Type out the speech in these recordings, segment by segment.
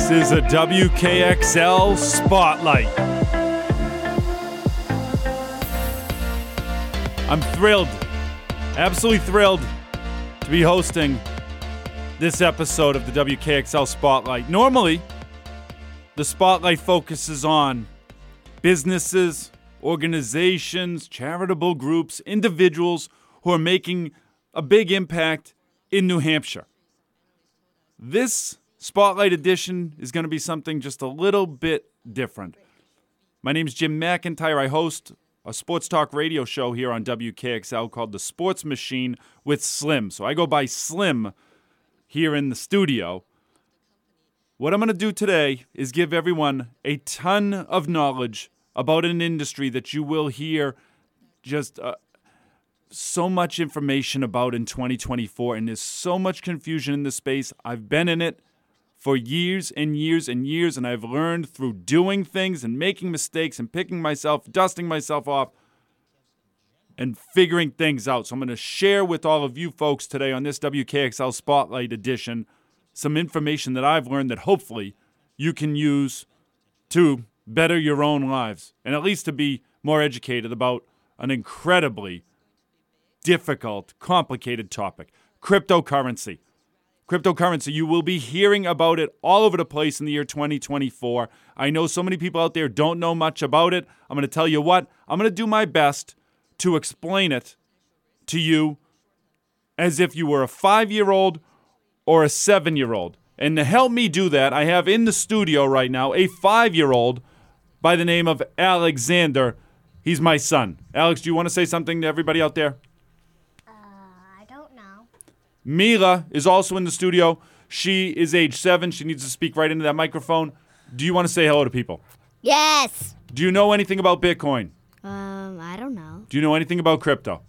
This is a WKXL Spotlight. I'm thrilled, absolutely thrilled to be hosting this episode of the WKXL Spotlight. Normally, the Spotlight focuses on businesses, organizations, charitable groups, individuals who are making a big impact in New Hampshire. This Spotlight edition is going to be something just a little bit different. My name is Jim McIntyre. I host a sports talk radio show here on WKXL called The Sports Machine with Slim. So I go by Slim here in the studio. What I'm going to do today is give everyone a ton of knowledge about an industry that you will hear just uh, so much information about in 2024, and there's so much confusion in this space. I've been in it for years and years and years, and I've learned through doing things and making mistakes and picking myself, dusting myself off, and figuring things out. So I'm going to share with all of you folks today on this WKXL Spotlight edition some information that I've learned that hopefully you can use to better your own lives and at least to be more educated about an incredibly difficult, complicated topic cryptocurrency. Cryptocurrency, you will be hearing about it all over the place in the year 2024. I know so many people out there don't know much about it. I'm going to tell you what, I'm going to do my best to explain it to you as if you were a five year old or a seven year old. And to help me do that, I have in the studio right now a five year old by the name of Alexander. He's my son. Alex, do you want to say something to everybody out there? Uh, I don't know. Mila is also in the studio. She is age seven. She needs to speak right into that microphone. Do you want to say hello to people? Yes. Do you know anything about Bitcoin? Um, I don't know. Do you know anything about crypto?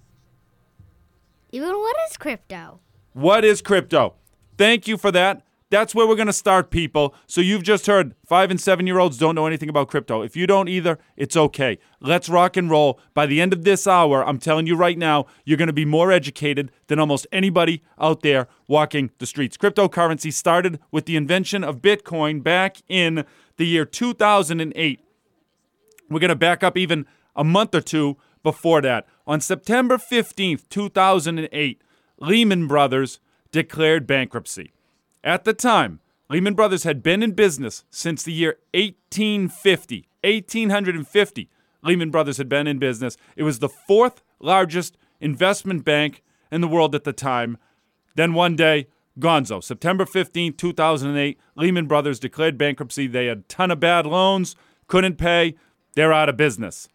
Even what is crypto? What is crypto? Thank you for that. That's where we're going to start, people. So you've just heard five and seven year olds don't know anything about crypto. If you don't either, it's okay. Let's rock and roll. By the end of this hour, I'm telling you right now, you're going to be more educated than almost anybody out there walking the streets. Cryptocurrency started with the invention of Bitcoin back in the year 2008. We're going to back up even a month or two before that. On September 15th, 2008, Lehman Brothers declared bankruptcy. At the time, Lehman Brothers had been in business since the year 1850. 1850, Lehman Brothers had been in business. It was the fourth largest investment bank in the world at the time. Then one day, Gonzo, September 15, 2008, Lehman Brothers declared bankruptcy. They had a ton of bad loans, couldn't pay, they're out of business.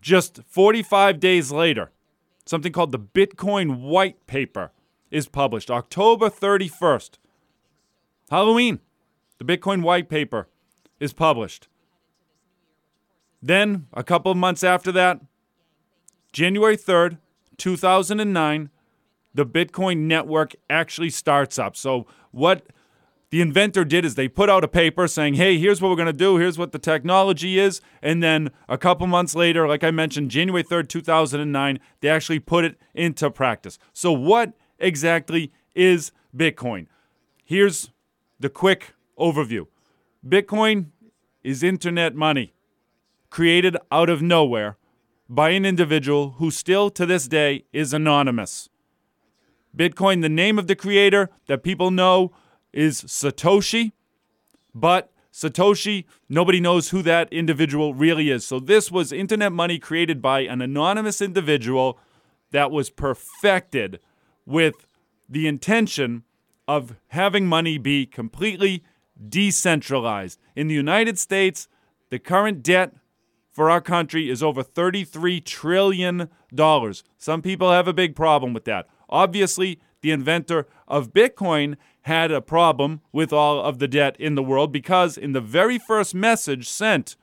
Just 45 days later, something called the Bitcoin White Paper is published October 31st. Halloween, the Bitcoin white paper is published. Then, a couple of months after that, January 3rd, 2009, the Bitcoin network actually starts up. So, what the inventor did is they put out a paper saying, hey, here's what we're going to do, here's what the technology is. And then a couple months later, like I mentioned, January 3rd, 2009, they actually put it into practice. So, what exactly is Bitcoin? Here's the quick overview Bitcoin is internet money created out of nowhere by an individual who still to this day is anonymous. Bitcoin, the name of the creator that people know is Satoshi, but Satoshi, nobody knows who that individual really is. So this was internet money created by an anonymous individual that was perfected with the intention of having money be completely decentralized. In the United States, the current debt for our country is over $33 trillion. Some people have a big problem with that. Obviously, the inventor of Bitcoin had a problem with all of the debt in the world because in the very first message sent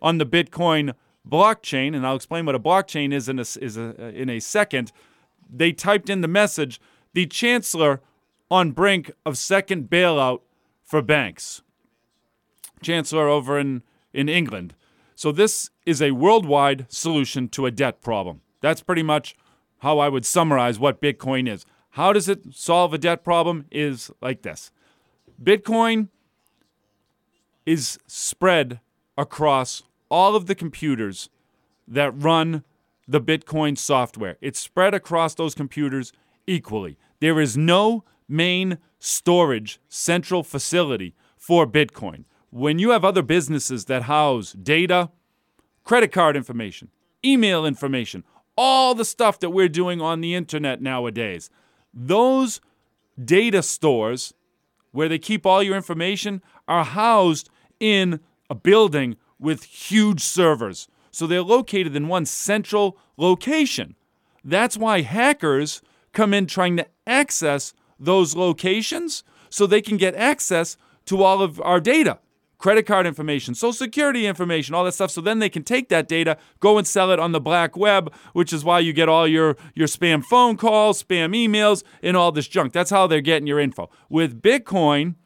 on the Bitcoin blockchain, and I'll explain what a blockchain is in a, is a, in a second, they typed in the message the chancellor on brink of second bailout for banks. Chancellor over in, in England. So, this is a worldwide solution to a debt problem. That's pretty much how I would summarize what Bitcoin is. How does it solve a debt problem? Is like this Bitcoin is spread across all of the computers that run the Bitcoin software. It's spread across those computers equally. There is no main storage central facility for Bitcoin. When you have other businesses that house data, credit card information, email information, all the stuff that we're doing on the internet nowadays, those data stores where they keep all your information are housed in a building with huge servers. So they're located in one central location. That's why hackers come in trying to access those locations so they can get access to all of our data credit card information, social security information, all that stuff. So then they can take that data, go and sell it on the black web, which is why you get all your, your spam phone calls, spam emails, and all this junk. That's how they're getting your info. With Bitcoin,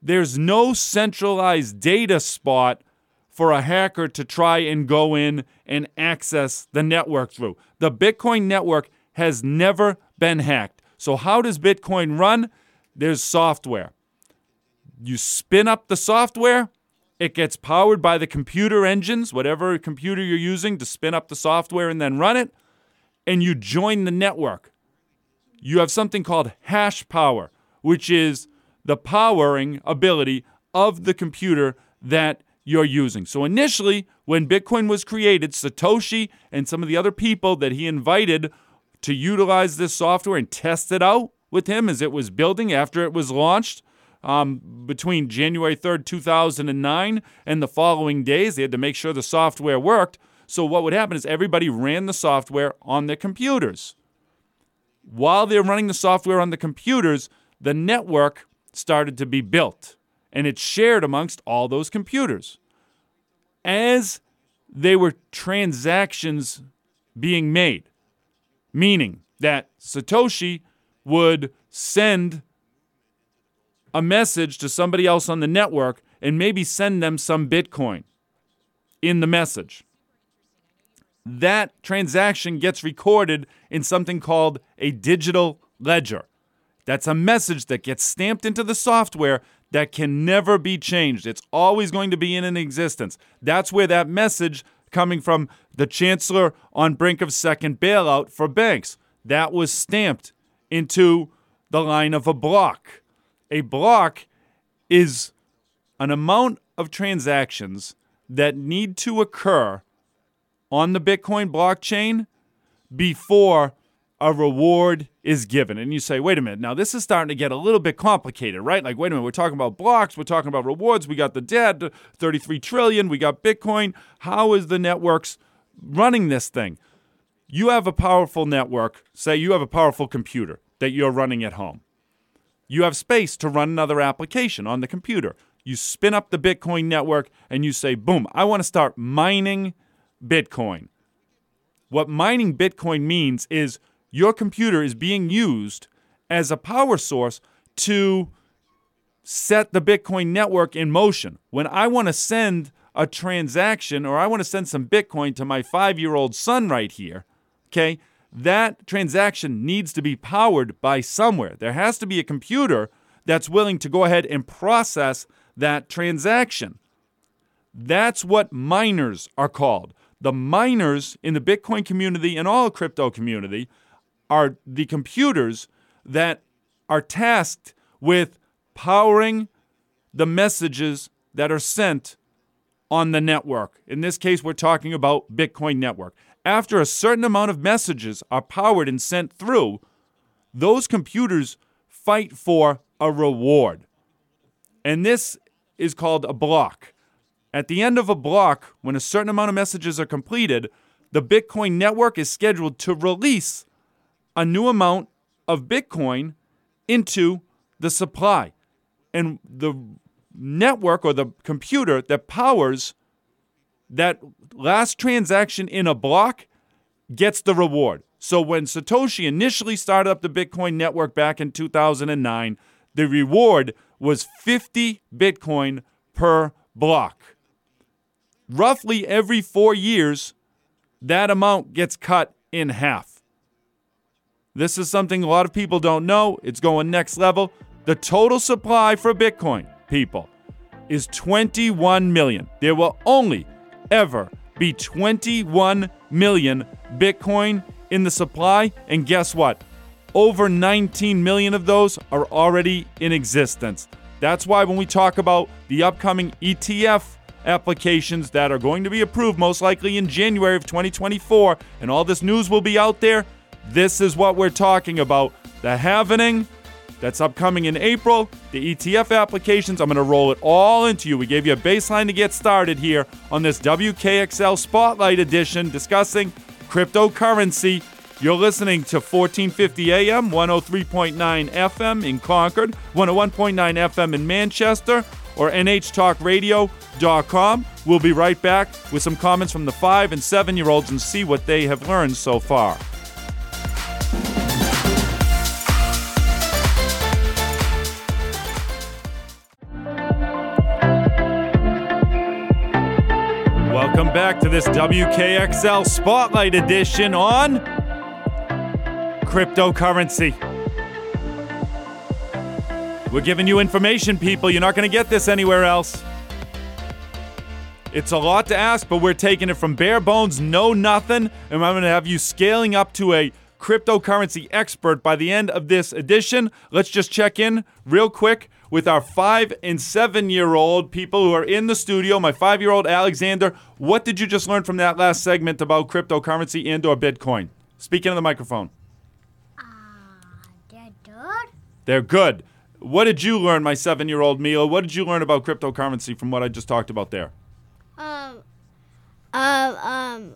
there's no centralized data spot for a hacker to try and go in and access the network through. The Bitcoin network has never been hacked. So, how does Bitcoin run? There's software you spin up the software, it gets powered by the computer engines, whatever computer you're using to spin up the software and then run it, and you join the network. You have something called hash power, which is the powering ability of the computer that you're using. So initially, when Bitcoin was created, Satoshi and some of the other people that he invited to utilize this software and test it out with him as it was building after it was launched, um, between January 3rd, 2009 and the following days. They had to make sure the software worked. So, what would happen is everybody ran the software on their computers. While they're running the software on the computers, the network started to be built and it's shared amongst all those computers. As they were transactions being made, meaning that Satoshi would send a message to somebody else on the network and maybe send them some Bitcoin in the message. That transaction gets recorded in something called a digital ledger. That's a message that gets stamped into the software that can never be changed. It's always going to be in existence. That's where that message coming from the chancellor on brink of second bailout for banks, that was stamped into the line of a block a block is an amount of transactions that need to occur on the Bitcoin blockchain before a reward is given. And you say, wait a minute, now this is starting to get a little bit complicated, right? Like, wait a minute, we're talking about blocks, we're talking about rewards, we got the debt, 33 trillion, we got Bitcoin. How is the networks running this thing? You have a powerful network, say you have a powerful computer that you're running at home. You have space to run another application on the computer. You spin up the Bitcoin network and you say, boom, I want to start mining Bitcoin. What mining Bitcoin means is your computer is being used as a power source to set the Bitcoin network in motion. When I want to send a transaction or I want to send some Bitcoin to my five year old son right here, okay, that transaction needs to be powered by somewhere. There has to be a computer that's willing to go ahead and process that transaction. That's what miners are called. The miners in the Bitcoin community and all crypto community are the computers that are tasked with powering the messages that are sent on the network. In this case, we're talking about Bitcoin Network after a certain amount of messages are powered and sent through, those computers fight for a reward. And this is called a block. At the end of a block, when a certain amount of messages are completed, the Bitcoin network is scheduled to release a new amount of Bitcoin into the supply. And the network or the computer that powers that last transaction in a block gets the reward. So when Satoshi initially started up the Bitcoin network back in 2009, the reward was 50 Bitcoin per block. Roughly every four years, that amount gets cut in half. This is something a lot of people don't know. It's going next level. The total supply for Bitcoin, people, is 21 million. There will only ever be 21 million Bitcoin in the supply. And guess what? Over 19 million of those are already in existence. That's why when we talk about the upcoming ETF applications that are going to be approved most likely in January of 2024, and all this news will be out there, this is what we're talking about. The halvening that's upcoming in April, the ETF applications. I'm going to roll it all into you. We gave you a baseline to get started here on this WKXL Spotlight Edition discussing cryptocurrency. You're listening to 1450 AM, 103.9 FM in Concord, 101.9 FM in Manchester, or NHTalkRadio.com. We'll be right back with some comments from the five and seven year olds and see what they have learned so far. Welcome back to this WKXL Spotlight Edition on cryptocurrency. We're giving you information, people. You're not going to get this anywhere else. It's a lot to ask, but we're taking it from bare bones, no nothing, and I'm going to have you scaling up to a cryptocurrency expert by the end of this edition. Let's just check in real quick with our five and seven year old people who are in the studio. My five year old Alexander, what did you just learn from that last segment about cryptocurrency and or Bitcoin? Speaking of the microphone. Uh, they're good. They're good. What did you learn, my seven year old Mila? What did you learn about cryptocurrency from what I just talked about there? Um, um, um,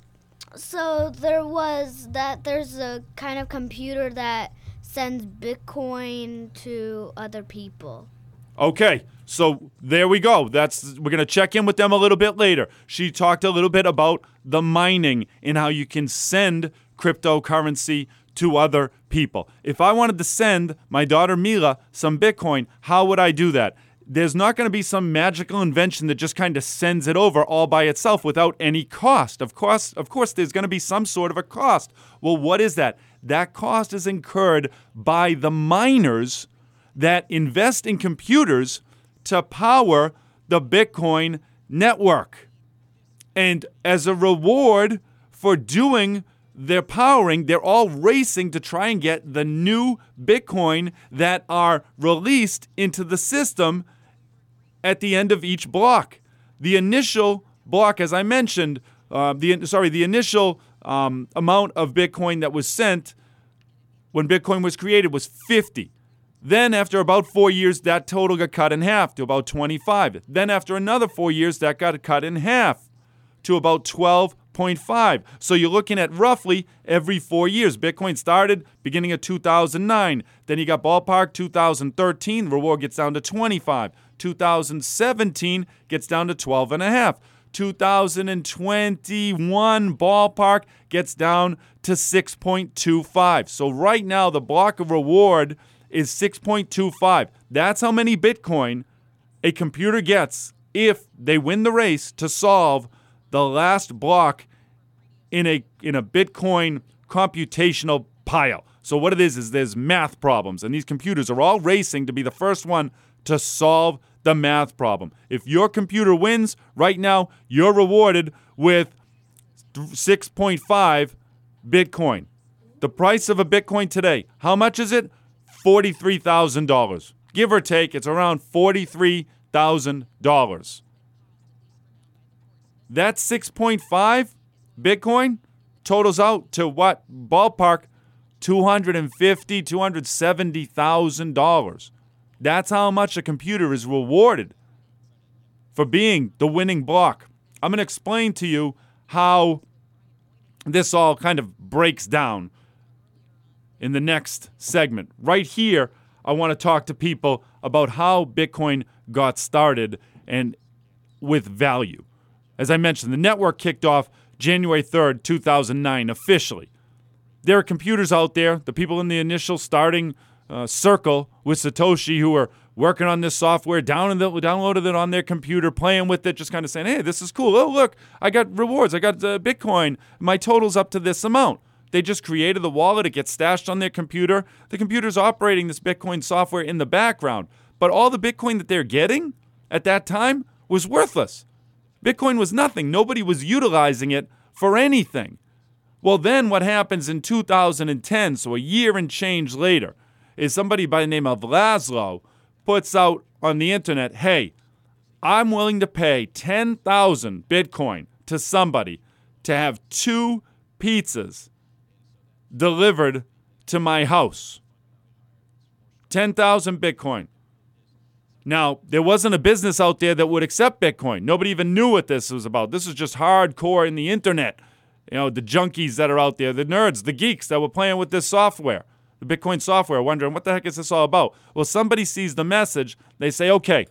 so there was that there's a kind of computer that sends Bitcoin to other people. Okay, so there we go. That's we're gonna check in with them a little bit later. She talked a little bit about the mining and how you can send cryptocurrency to other people. If I wanted to send my daughter Mila some Bitcoin, how would I do that? There's not going to be some magical invention that just kind of sends it over all by itself without any cost. Of course, of course there's going to be some sort of a cost. Well, what is that? That cost is incurred by the miners that invest in computers to power the Bitcoin network. And as a reward for doing their powering, they're all racing to try and get the new Bitcoin that are released into the system at the end of each block. The initial block, as I mentioned, uh, the sorry, the initial um, amount of Bitcoin that was sent when Bitcoin was created was 50. Then, after about four years, that total got cut in half to about 25. Then, after another four years, that got cut in half to about 12.5. So, you're looking at roughly every four years. Bitcoin started beginning of 2009. Then, you got ballpark 2013, reward gets down to 25. 2017 gets down to 12 and a half. 2021 ballpark gets down to 6.25. So right now the block of reward is 6.25. That's how many Bitcoin a computer gets if they win the race to solve the last block in a in a Bitcoin computational pile. So what it is is there's math problems and these computers are all racing to be the first one to solve the math problem. If your computer wins right now, you're rewarded with 6.5 Bitcoin. The price of a Bitcoin today, how much is it? $43,000. Give or take, it's around $43,000. That 6.5 Bitcoin totals out to what? Ballpark $250,000, $270,000. That's how much a computer is rewarded for being the winning block. I'm going to explain to you how this all kind of breaks down in the next segment. Right here, I want to talk to people about how Bitcoin got started and with value. As I mentioned, the network kicked off January 3rd, 2009, officially. There are computers out there, the people in the initial starting uh, circle with Satoshi who were working on this software, down downloaded it on their computer, playing with it, just kind of saying, hey, this is cool. Oh, look, I got rewards. I got uh, Bitcoin. My total's up to this amount. They just created the wallet. It gets stashed on their computer. The computer's operating this Bitcoin software in the background. But all the Bitcoin that they're getting at that time was worthless. Bitcoin was nothing. Nobody was utilizing it for anything. Well, then what happens in 2010, so a year and change later, is somebody by the name of Laszlo puts out on the internet, hey, I'm willing to pay 10,000 Bitcoin to somebody to have two pizzas delivered to my house. 10,000 Bitcoin. Now, there wasn't a business out there that would accept Bitcoin. Nobody even knew what this was about. This was just hardcore in the internet. You know, the junkies that are out there, the nerds, the geeks that were playing with this software, the Bitcoin software, wondering what the heck is this all about? Well, somebody sees the message. They say, okay,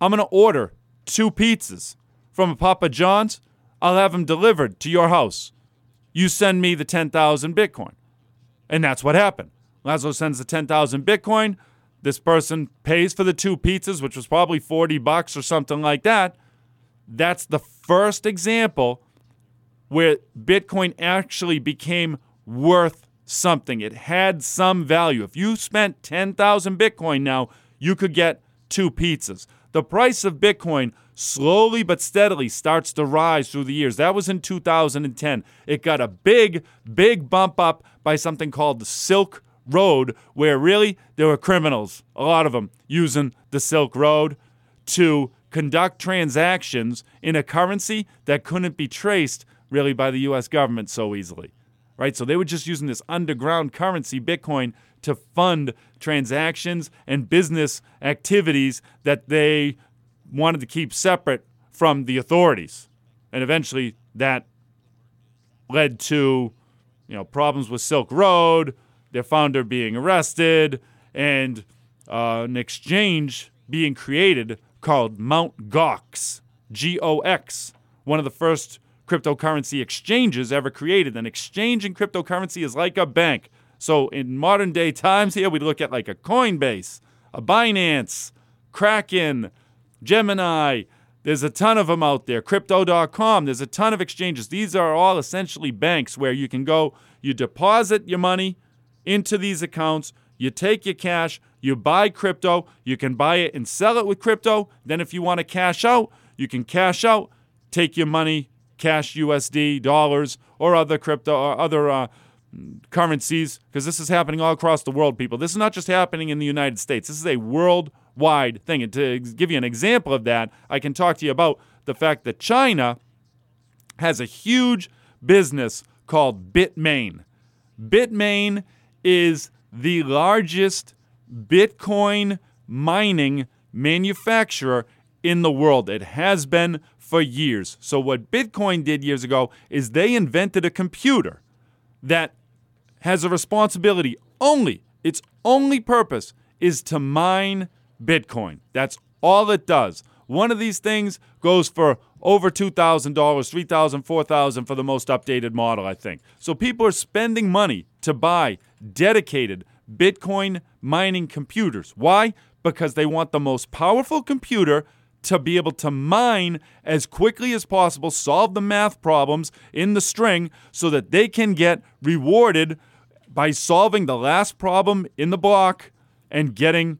I'm going to order two pizzas from Papa John's. I'll have them delivered to your house. You send me the 10,000 Bitcoin. And that's what happened. Laszlo sends the 10,000 Bitcoin. This person pays for the two pizzas, which was probably 40 bucks or something like that. That's the first example where Bitcoin actually became worth something. It had some value. If you spent 10,000 Bitcoin now, you could get two pizzas. The price of Bitcoin slowly but steadily starts to rise through the years. That was in 2010. It got a big, big bump up by something called the Silk Road, where really there were criminals, a lot of them, using the Silk Road to conduct transactions in a currency that couldn't be traced really by the US government so easily. Right? So they were just using this underground currency, Bitcoin, to fund transactions and business activities that they wanted to keep separate from the authorities. And eventually that led to you know problems with Silk Road, their founder being arrested, and uh, an exchange being created called Mt. Gox, G O X, one of the first cryptocurrency exchanges ever created. An exchange in cryptocurrency is like a bank. So in modern day times here, we look at like a Coinbase, a Binance, Kraken, Gemini. There's a ton of them out there. Crypto.com. There's a ton of exchanges. These are all essentially banks where you can go, you deposit your money into these accounts, you take your cash, you buy crypto, you can buy it and sell it with crypto. Then, if you want to cash out, you can cash out, take your money, cash USD, dollars, or other crypto or other uh, currencies, because this is happening all across the world, people. This is not just happening in the United States. This is a worldwide thing. And to give you an example of that, I can talk to you about the fact that China has a huge business called Bitmain. Bitmain is the largest Bitcoin mining manufacturer in the world. It has been for years. So, what Bitcoin did years ago is they invented a computer that has a responsibility only, its only purpose is to mine Bitcoin. That's all it does. One of these things goes for over $2,000, $3,000, $4,000 for the most updated model, I think. So people are spending money to buy dedicated Bitcoin mining computers. Why? Because they want the most powerful computer to be able to mine as quickly as possible, solve the math problems in the string so that they can get rewarded by solving the last problem in the block and getting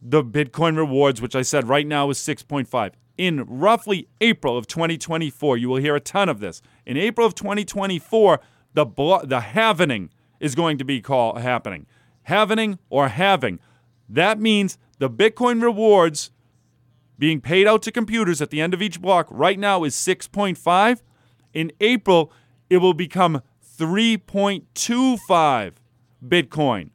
the Bitcoin rewards, which I said right now is 6.5. In roughly April of 2024, you will hear a ton of this. In April of 2024, the blo- the halvening is going to be call- happening. Halvening or halving. That means the Bitcoin rewards being paid out to computers at the end of each block right now is 6.5. In April, it will become 3.25 Bitcoin.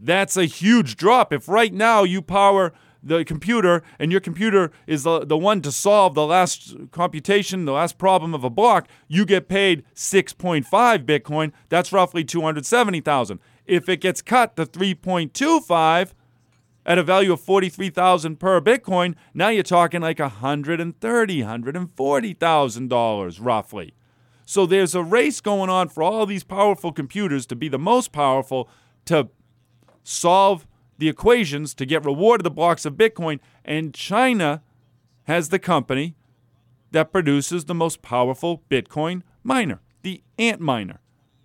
That's a huge drop. If right now you power the computer and your computer is the, the one to solve the last computation, the last problem of a block, you get paid 6.5 Bitcoin. That's roughly 270,000. If it gets cut to 3.25 at a value of 43,000 per Bitcoin, now you're talking like 130, 140,000 dollars roughly. So there's a race going on for all these powerful computers to be the most powerful to solve the equations to get rewarded the blocks of Bitcoin. And China has the company that produces the most powerful Bitcoin miner, the Antminer.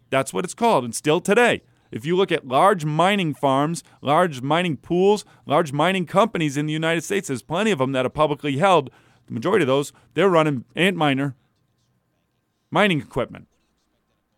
That's what it's called. And still today, If you look at large mining farms, large mining pools, large mining companies in the United States, there's plenty of them that are publicly held. The majority of those, they're running Antminer mining equipment.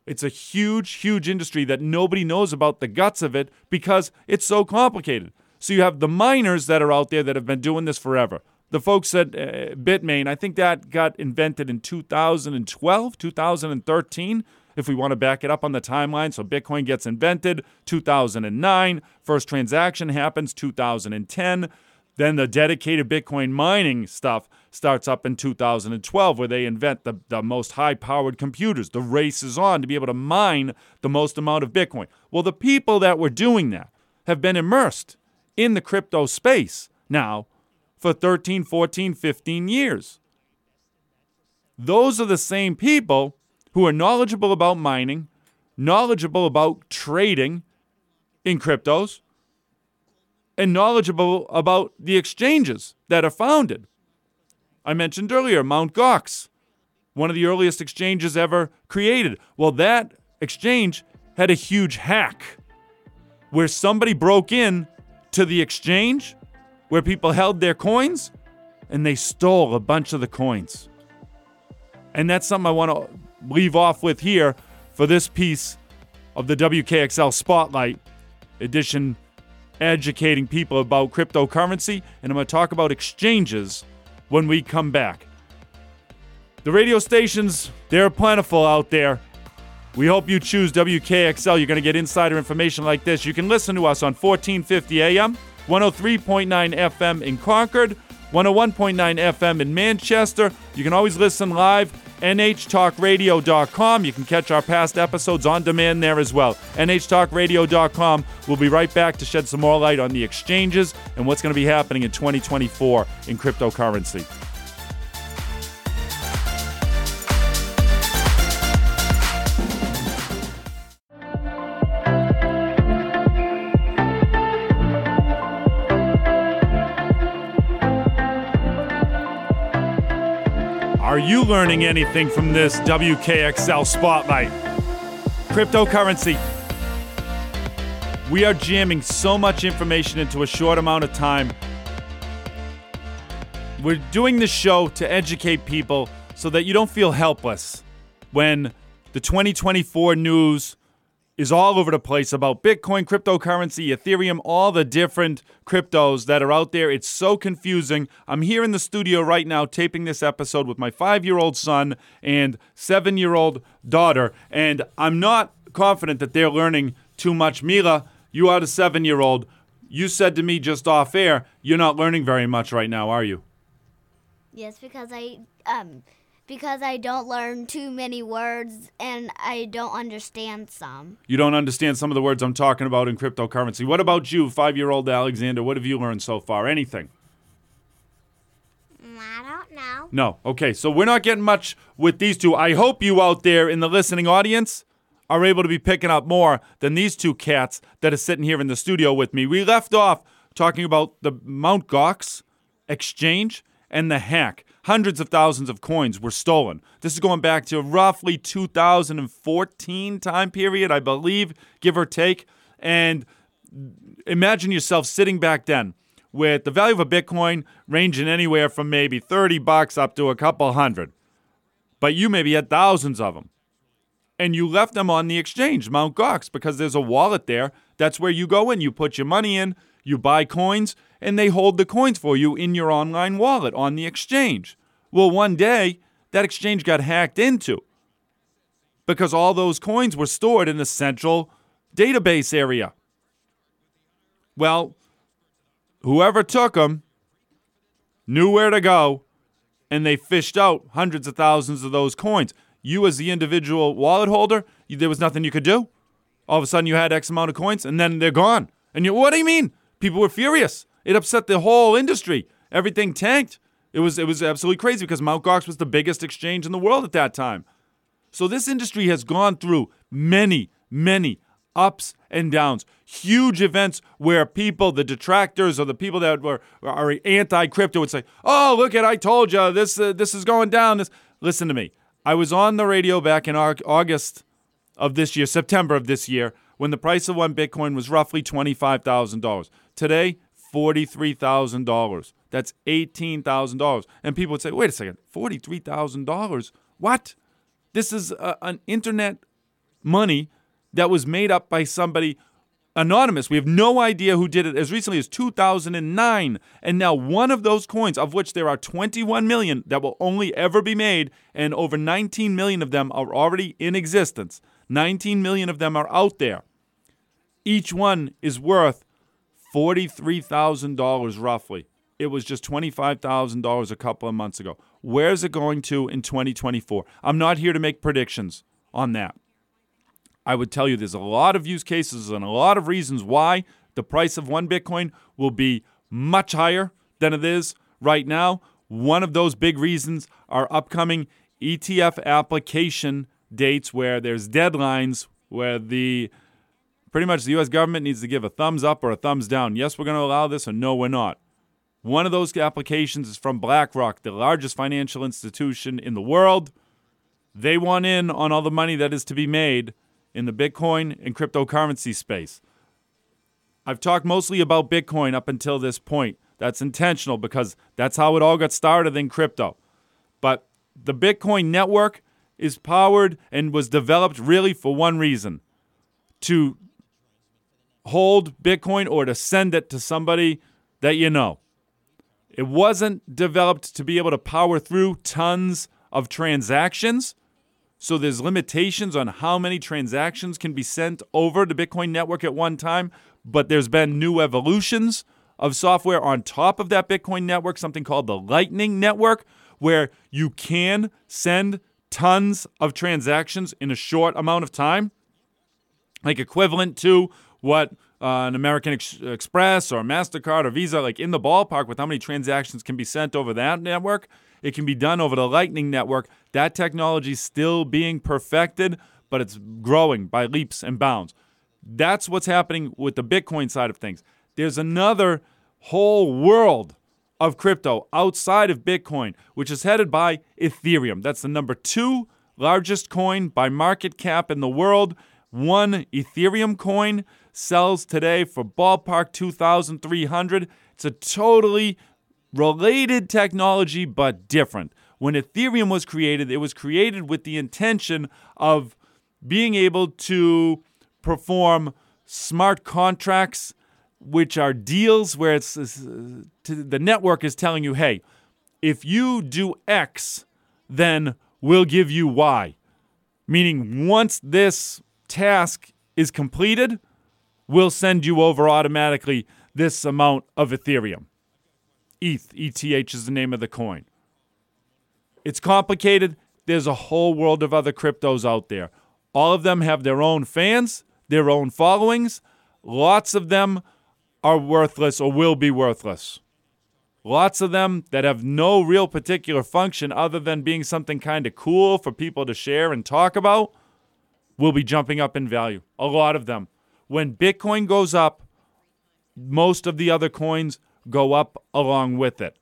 It's a huge, huge industry that nobody knows about the guts of it because it's so complicated. So you have the miners that are out there that have been doing this forever. The folks at uh, Bitmain, I think that got invented in 2012, 2013, if we want to back it up on the timeline. So Bitcoin gets invented 2009, first transaction happens 2010. Then the dedicated Bitcoin mining stuff starts up in 2012, where they invent the, the most high powered computers. The race is on to be able to mine the most amount of Bitcoin. Well, the people that were doing that have been immersed in the crypto space now for 13, 14, 15 years. Those are the same people who are knowledgeable about mining, knowledgeable about trading in cryptos, and knowledgeable about the exchanges that are founded. I mentioned earlier Mt. Gox, one of the earliest exchanges ever created. Well, that exchange had a huge hack where somebody broke in to the exchange where people held their coins and they stole a bunch of the coins. And that's something I want to leave off with here for this piece of the WKXL Spotlight edition educating people about cryptocurrency, and I'm going to talk about exchanges when we come back. The radio stations, they're plentiful out there. We hope you choose WKXL. You're going to get insider information like this. You can listen to us on 1450 AM, 103.9 FM in Concord, 101.9 FM in Manchester. You can always listen live nhtalkradio.com. You can catch our past episodes on demand there as well. nhtalkradio.com. We'll be right back to shed some more light on the exchanges and what's going to be happening in 2024 in cryptocurrency. Are you learning anything from this WKXL Spotlight? Cryptocurrency. We are jamming so much information into a short amount of time. We're doing this show to educate people so that you don't feel helpless when the 2024 news is all over the place about Bitcoin, cryptocurrency, Ethereum, all the different cryptos that are out there. It's so confusing. I'm here in the studio right now taping this episode with my five year old son and seven year old daughter, and I'm not confident that they're learning too much. Mila, you are the seven year old. You said to me just off air, you're not learning very much right now, are you? Yes, because I um because I don't learn too many words and I don't understand some. You don't understand some of the words I'm talking about in cryptocurrency. What about you, five year old Alexander? What have you learned so far? Anything? Mm, I don't know. No. Okay, so we're not getting much with these two. I hope you out there in the listening audience are able to be picking up more than these two cats that are sitting here in the studio with me. We left off talking about the Mount Gox exchange and the hack hundreds of thousands of coins were stolen. This is going back to roughly 2014 time period, I believe, give or take. And imagine yourself sitting back then with the value of a Bitcoin ranging anywhere from maybe 30 bucks up to a couple hundred. But you maybe had thousands of them. And you left them on the exchange, Mt. Gox, because there's a wallet there. That's where you go in. You put your money in, you buy coins, and they hold the coins for you in your online wallet on the exchange. Well, one day that exchange got hacked into because all those coins were stored in the central database area. Well, whoever took them knew where to go and they fished out hundreds of thousands of those coins. You, as the individual wallet holder, there was nothing you could do. All of a sudden, you had X amount of coins and then they're gone. And you, what do you mean? People were furious. It upset the whole industry. Everything tanked. It was it was absolutely crazy because Mt. Gox was the biggest exchange in the world at that time. So this industry has gone through many, many ups and downs. Huge events where people, the detractors or the people that were are anti-crypto would say, "Oh, look at I told you this uh, this is going down." This listen to me. I was on the radio back in August of this year, September of this year, when the price of one Bitcoin was roughly $25,000. Today, $43,000. That's $18,000. And people would say, wait a second, $43,000? What? This is a, an internet money that was made up by somebody anonymous. We have no idea who did it as recently as 2009. And now one of those coins, of which there are 21 million that will only ever be made, and over 19 million of them are already in existence. 19 million of them are out there. Each one is worth $43,000 roughly. It was just $25,000 a couple of months ago. Where's it going to in 2024? I'm not here to make predictions on that. I would tell you there's a lot of use cases and a lot of reasons why the price of one Bitcoin will be much higher than it is right now. One of those big reasons are upcoming ETF application dates where there's deadlines where the pretty much the US government needs to give a thumbs up or a thumbs down. Yes, we're going to allow this or no, we're not. One of those applications is from BlackRock, the largest financial institution in the world. They want in on all the money that is to be made in the Bitcoin and cryptocurrency space. I've talked mostly about Bitcoin up until this point. That's intentional because that's how it all got started in crypto. But the Bitcoin network is powered and was developed really for one reason to hold Bitcoin or to send it to somebody that you know. It wasn't developed to be able to power through tons of transactions. So there's limitations on how many transactions can be sent over the Bitcoin network at one time, but there's been new evolutions of software on top of that Bitcoin network, something called the Lightning Network, where you can send tons of transactions in a short amount of time, like equivalent to what uh, an American Ex- Express or MasterCard or Visa, like in the ballpark with how many transactions can be sent over that network. It can be done over the Lightning Network. That technology is still being perfected, but it's growing by leaps and bounds. That's what's happening with the Bitcoin side of things. There's another whole world of crypto outside of Bitcoin, which is headed by Ethereum. That's the number two largest coin by market cap in the world. One Ethereum coin sells today for ballpark 2300 It's a totally related technology but different. When Ethereum was created, it was created with the intention of being able to perform smart contracts which are deals where it's, it's the network is telling you, "Hey, if you do X, then we'll give you Y." Meaning once this task is completed, we'll send you over automatically this amount of Ethereum. ETH, ETH is the name of the coin. It's complicated. There's a whole world of other cryptos out there. All of them have their own fans, their own followings. Lots of them are worthless or will be worthless. Lots of them that have no real particular function other than being something kind of cool for people to share and talk about will be jumping up in value. A lot of them. When Bitcoin goes up, most of the other coins go up along with it.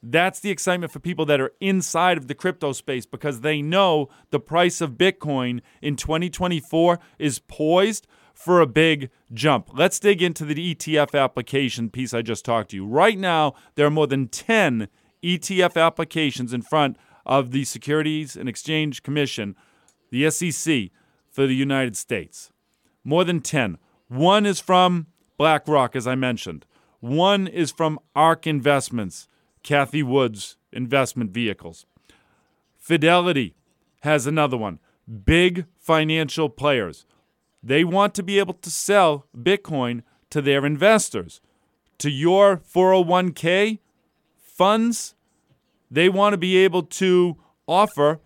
That's the excitement for people that are inside of the crypto space because they know the price of Bitcoin in 2024 is poised for a big jump. Let's dig into the ETF application piece I just talked to you. Right now, there are more than 10 ETF applications in front of the Securities and Exchange Commission, the SEC, for the United States. More than 10. One is from BlackRock, as I mentioned. One is from ARK Investments, Cathie Wood's investment vehicles. Fidelity has another one. Big financial players. They want to be able to sell Bitcoin to their investors. To your 401k funds, they want to be able to offer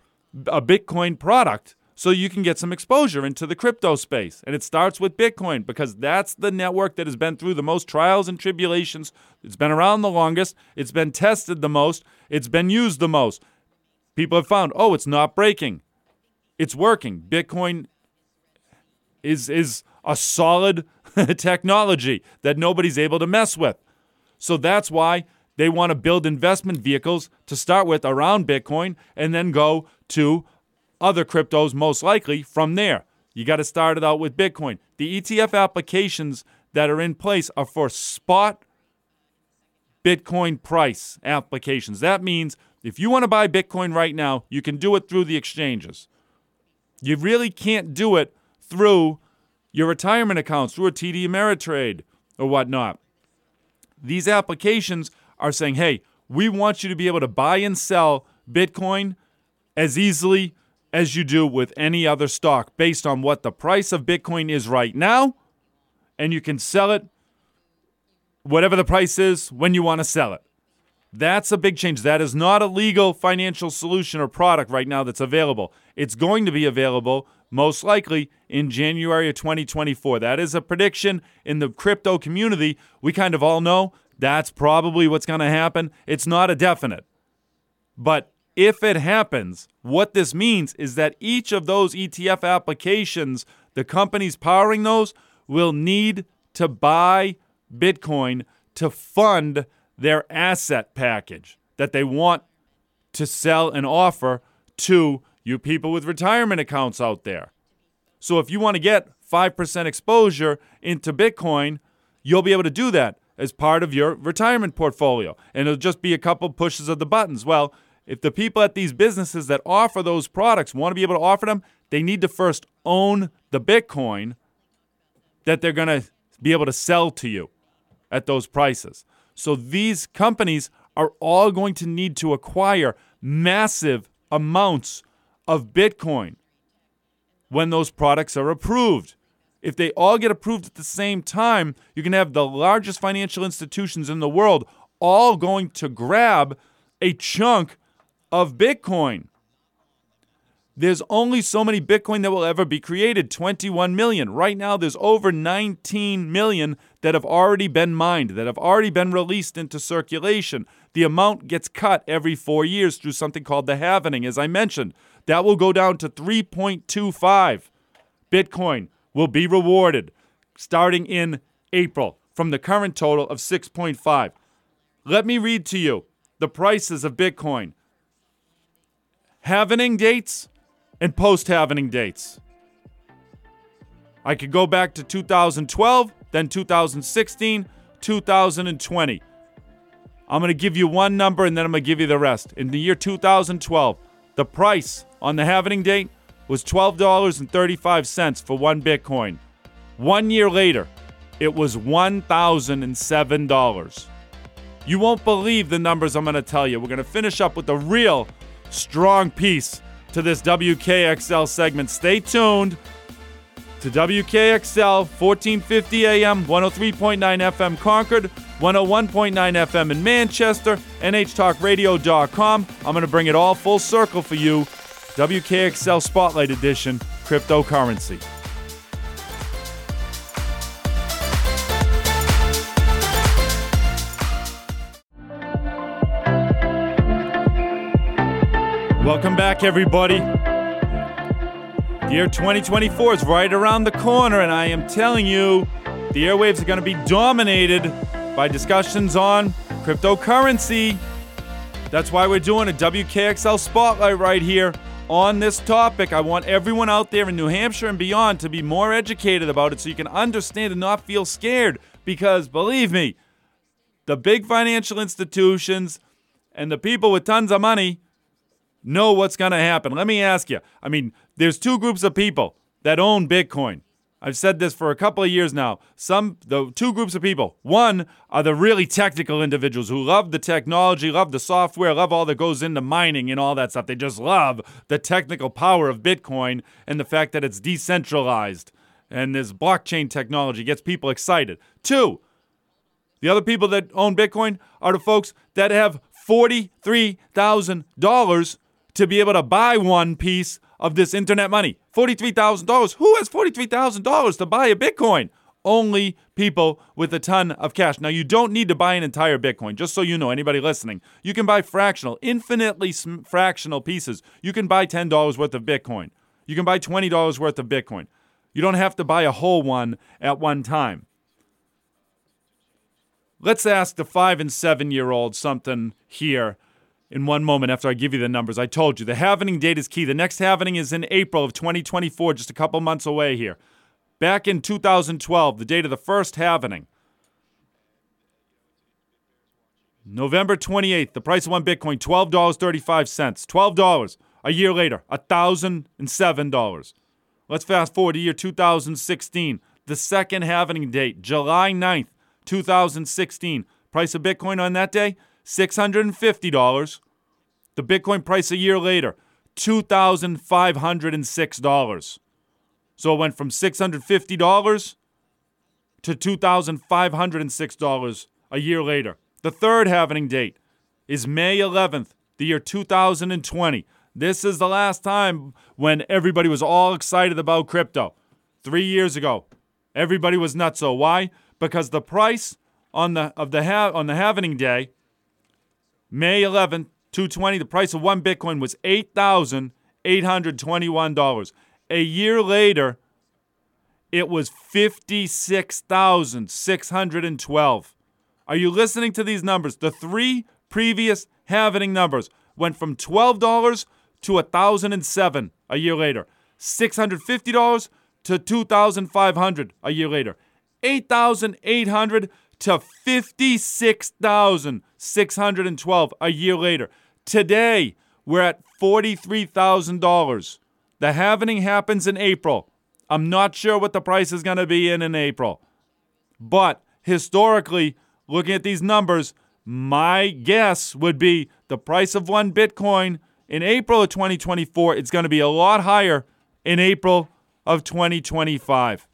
a Bitcoin product so you can get some exposure into the crypto space. And it starts with Bitcoin because that's the network that has been through the most trials and tribulations. It's been around the longest, it's been tested the most, it's been used the most. People have found, oh, it's not breaking. It's working. Bitcoin is is a solid technology that nobody's able to mess with. So that's why they want to build investment vehicles to start with around Bitcoin and then go to other cryptos most likely from there. You got to start it out with Bitcoin. The ETF applications that are in place are for spot Bitcoin price applications. That means if you want to buy Bitcoin right now, you can do it through the exchanges. You really can't do it through your retirement accounts, through a TD Ameritrade or whatnot. These applications are saying, hey, we want you to be able to buy and sell Bitcoin as easily as you do with any other stock based on what the price of Bitcoin is right now. And you can sell it whatever the price is when you want to sell it. That's a big change. That is not a legal financial solution or product right now that's available. It's going to be available most likely in January of 2024. That is a prediction in the crypto community. We kind of all know that's probably what's going to happen. It's not a definite. But if it happens, what this means is that each of those ETF applications, the companies powering those, will need to buy Bitcoin to fund their asset package that they want to sell and offer to you people with retirement accounts out there. So if you want to get 5% exposure into Bitcoin, you'll be able to do that as part of your retirement portfolio. And it'll just be a couple pushes of the buttons. Well, if the people at these businesses that offer those products want to be able to offer them, they need to first own the Bitcoin that they're going to be able to sell to you at those prices. So these companies are all going to need to acquire massive amounts of Bitcoin when those products are approved. If they all get approved at the same time, you can have the largest financial institutions in the world all going to grab a chunk of Bitcoin. There's only so many Bitcoin that will ever be created 21 million. Right now, there's over 19 million that have already been mined, that have already been released into circulation. The amount gets cut every four years through something called the halvening, as I mentioned. That will go down to 3.25. Bitcoin will be rewarded starting in April from the current total of 6.5. Let me read to you the prices of Bitcoin. Halvening dates and post halvening dates. I could go back to 2012, then 2016, 2020. I'm going to give you one number and then I'm going to give you the rest. In the year 2012, the price on the halvening date was $12.35 for one Bitcoin. One year later, it was $1,007. You won't believe the numbers I'm going to tell you. We're going to finish up with the real strong piece to this WKXL segment. Stay tuned to WKXL 1450 AM, 103.9 FM Concord, 101.9 FM in Manchester, NHTalkRadio.com. I'm going to bring it all full circle for you. WKXL Spotlight Edition, cryptocurrency. Welcome back, everybody. The year 2024 is right around the corner, and I am telling you, the airwaves are going to be dominated by discussions on cryptocurrency. That's why we're doing a WKXL spotlight right here on this topic. I want everyone out there in New Hampshire and beyond to be more educated about it so you can understand and not feel scared. Because believe me, the big financial institutions and the people with tons of money know what's going to happen. Let me ask you. I mean, there's two groups of people that own Bitcoin. I've said this for a couple of years now. Some the two groups of people. One are the really technical individuals who love the technology, love the software, love all that goes into mining and all that stuff. They just love the technical power of Bitcoin and the fact that it's decentralized and this blockchain technology gets people excited. Two, the other people that own Bitcoin are the folks that have $43,000 to be able to buy one piece of this internet money. $43,000. Who has $43,000 to buy a Bitcoin? Only people with a ton of cash. Now, you don't need to buy an entire Bitcoin, just so you know, anybody listening. You can buy fractional, infinitely fractional pieces. You can buy $10 worth of Bitcoin. You can buy $20 worth of Bitcoin. You don't have to buy a whole one at one time. Let's ask the five and seven year old something here in one moment after I give you the numbers. I told you the halvening date is key. The next halvening is in April of 2024, just a couple months away here. Back in 2012, the date of the first halvening, November 28th, the price of one Bitcoin, $12.35. $12. A year later, $1,007. Let's fast forward to year 2016, the second halvening date, July 9th, 2016. Price of Bitcoin on that day, $650. The Bitcoin price a year later, $2,506. So it went from $650 to $2,506 a year later. The third halvening date is May 11th, the year 2020. This is the last time when everybody was all excited about crypto. Three years ago, everybody was nuts. So why? Because the price on the of the ha- on the halvening day, May 11th, 220, the price of one Bitcoin was eight thousand eight hundred twenty-one dollars. A year later, it was fifty-six thousand six hundred and twelve. Are you listening to these numbers? The three previous halving numbers went from $12 to 1007 a year later. $650 to 2500 a year later. 8800 to 56612 a year later. Today, we're at $43,000. The halvening happens in April. I'm not sure what the price is going to be in in April. But historically, looking at these numbers, my guess would be the price of one Bitcoin in April of 2024, it's going to be a lot higher in April of 2025.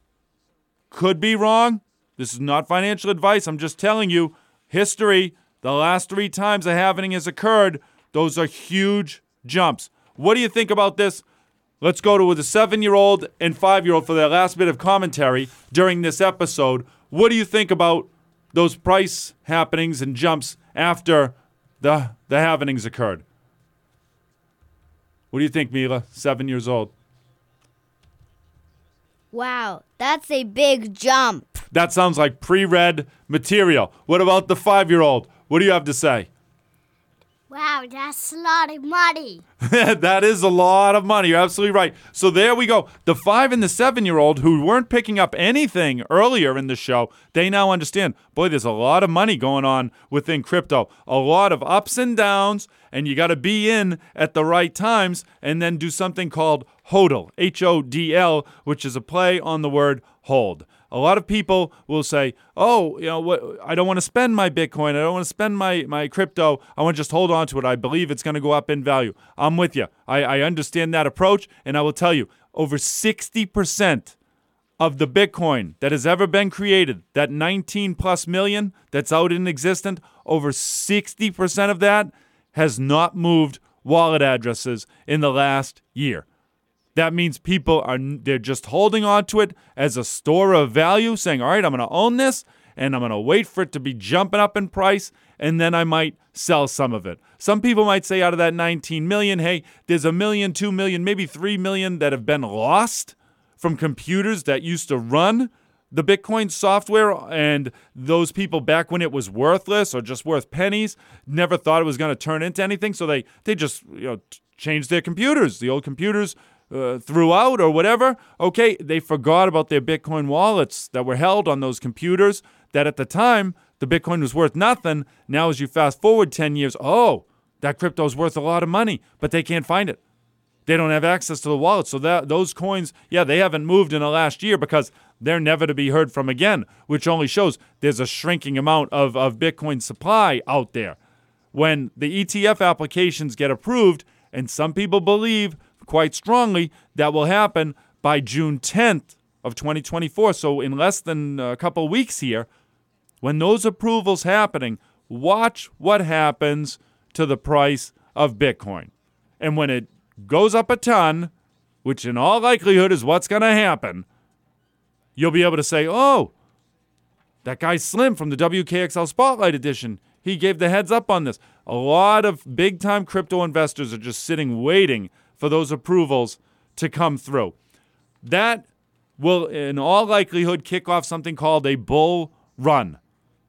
Could be wrong. This is not financial advice. I'm just telling you history. The last three times a halvening has occurred, those are huge jumps. What do you think about this? Let's go to the seven year old and five year old for their last bit of commentary during this episode. What do you think about those price happenings and jumps after the, the halvenings occurred? What do you think, Mila? Seven years old. Wow, that's a big jump. That sounds like pre read material. What about the five year old? What do you have to say? Wow, that's a lot of money. that is a lot of money. You're absolutely right. So there we go. The five and the seven year old who weren't picking up anything earlier in the show, they now understand boy, there's a lot of money going on within crypto, a lot of ups and downs, and you got to be in at the right times and then do something called HODL, H O D L, which is a play on the word hold. A lot of people will say, "Oh, you know what? I don't want to spend my Bitcoin. I don't want to spend my my crypto. I want to just hold on to it. I believe it's going to go up in value." I'm with you. I, I understand that approach, and I will tell you, over 60% of the Bitcoin that has ever been created, that 19 plus million that's out in existence, over 60% of that has not moved wallet addresses in the last year. That means people are they're just holding on to it as a store of value, saying, "All right, I'm going to own this and I'm going to wait for it to be jumping up in price and then I might sell some of it." Some people might say out of that 19 million, "Hey, there's a million, 2 million, maybe 3 million that have been lost from computers that used to run the Bitcoin software and those people back when it was worthless or just worth pennies never thought it was going to turn into anything so they they just you know changed their computers the old computers uh, threw or whatever okay they forgot about their bitcoin wallets that were held on those computers that at the time the bitcoin was worth nothing. Now as you fast forward 10 years oh that crypto is worth a lot of money but they can't find it. They don't have access to the wallet. So that those coins yeah they haven't moved in the last year because they're never to be heard from again, which only shows there's a shrinking amount of, of Bitcoin supply out there. When the ETF applications get approved, and some people believe quite strongly that will happen by June 10th of 2024, so in less than a couple weeks here, when those approvals happening, watch what happens to the price of Bitcoin. And when it goes up a ton, which in all likelihood is what's going to happen, you'll be able to say, oh, that guy Slim from the WKXL Spotlight Edition, he gave the heads up on this. A lot of big time crypto investors are just sitting waiting for those approvals to come through. That will, in all likelihood, kick off something called a bull run.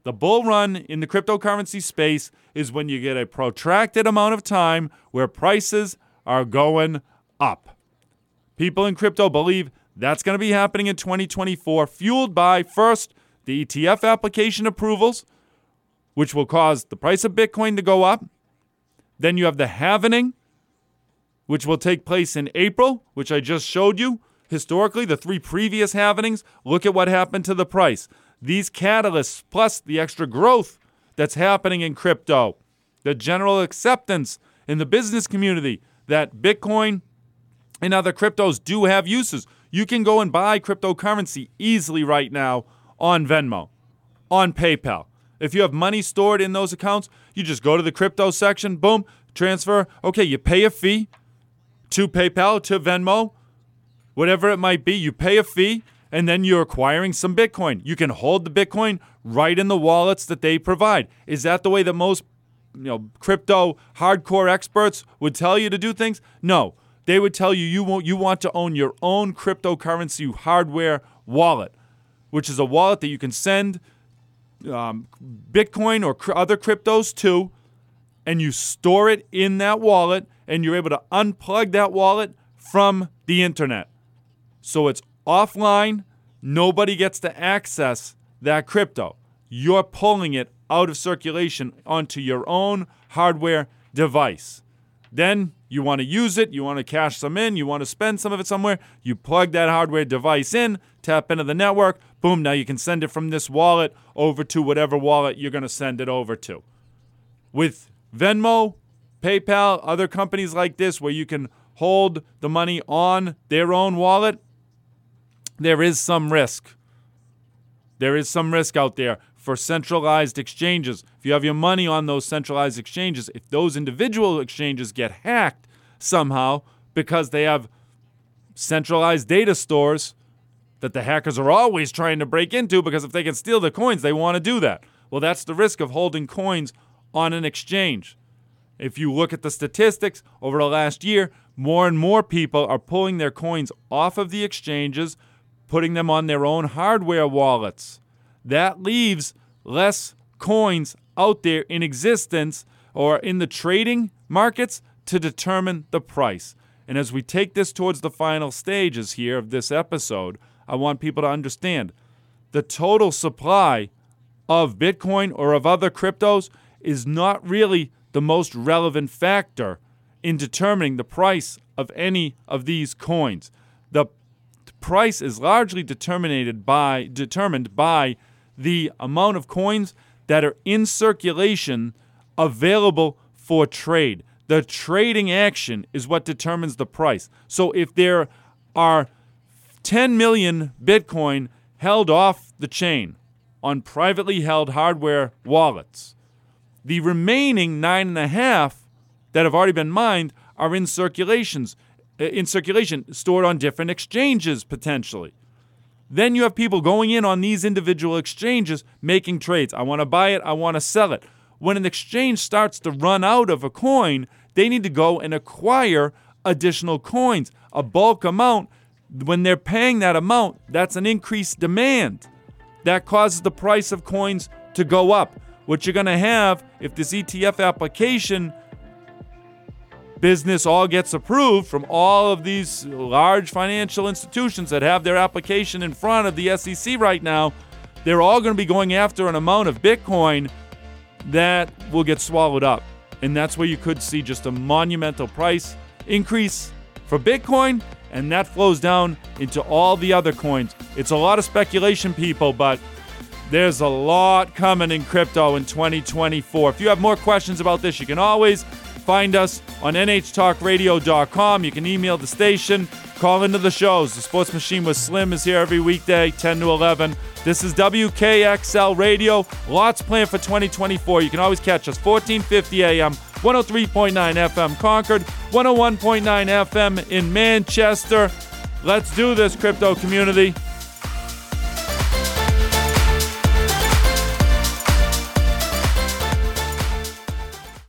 The bull run in the cryptocurrency space is when you get a protracted amount of time where prices are going up. People in crypto believe that's going to be happening in 2024, fueled by first the ETF application approvals, which will cause the price of Bitcoin to go up. Then you have the halvening, which will take place in April, which I just showed you. Historically, the three previous halvenings, look at what happened to the price. These catalysts, plus the extra growth that's happening in crypto, the general acceptance in the business community that Bitcoin and other cryptos do have uses. You can go and buy cryptocurrency easily right now on Venmo, on PayPal. If you have money stored in those accounts, you just go to the crypto section, boom, transfer. Okay, you pay a fee to PayPal, to Venmo, whatever it might be. You pay a fee and then you're acquiring some Bitcoin. You can hold the Bitcoin right in the wallets that they provide. Is that the way that most you know crypto hardcore experts would tell you to do things? No. They would tell you you want you want to own your own cryptocurrency hardware wallet, which is a wallet that you can send um, Bitcoin or cr- other cryptos to, and you store it in that wallet, and you're able to unplug that wallet from the internet. So it's offline. Nobody gets to access that crypto. You're pulling it out of circulation onto your own hardware device. Then you want to use it, you want to cash some in, you want to spend some of it somewhere, you plug that hardware device in, tap into the network, boom, now you can send it from this wallet over to whatever wallet you're going to send it over to. With Venmo, PayPal, other companies like this where you can hold the money on their own wallet, there is some risk. There is some risk out there for centralized exchanges. If you have your money on those centralized exchanges, if those individual exchanges get hacked somehow because they have centralized data stores that the hackers are always trying to break into because if they can steal the coins, they want to do that. Well, that's the risk of holding coins on an exchange. If you look at the statistics over the last year, more and more people are pulling their coins off of the exchanges putting them on their own hardware wallets. That leaves less coins out there in existence or in the trading markets to determine the price. And as we take this towards the final stages here of this episode, I want people to understand the total supply of Bitcoin or of other cryptos is not really the most relevant factor in determining the price of any of these coins. The price is largely determined by determined by the amount of coins that are in circulation available for trade. The trading action is what determines the price. So if there are 10 million Bitcoin held off the chain on privately held hardware wallets, the remaining nine and a half that have already been mined are in circulations uh, in circulation, stored on different exchanges potentially. Then you have people going in on these individual exchanges making trades. I want to buy it, I want to sell it. When an exchange starts to run out of a coin, they need to go and acquire additional coins, a bulk amount. When they're paying that amount, that's an increased demand. That causes the price of coins to go up. What you're going to have if this ETF application business all gets approved from all of these large financial institutions that have their application in front of the SEC right now, they're all going to be going after an amount of Bitcoin that will get swallowed up. And that's where you could see just a monumental price increase for Bitcoin, and that flows down into all the other coins. It's a lot of speculation, people, but there's a lot coming in crypto in 2024. If you have more questions about this, you can always Find us on nhtalkradio.com. You can email the station, call into the shows. The Sports Machine with Slim is here every weekday, 10 to 11. This is WKXL Radio. Lots planned for 2024. You can always catch us 1450 AM, 103.9 FM Concord, 101.9 FM in Manchester. Let's do this, crypto community.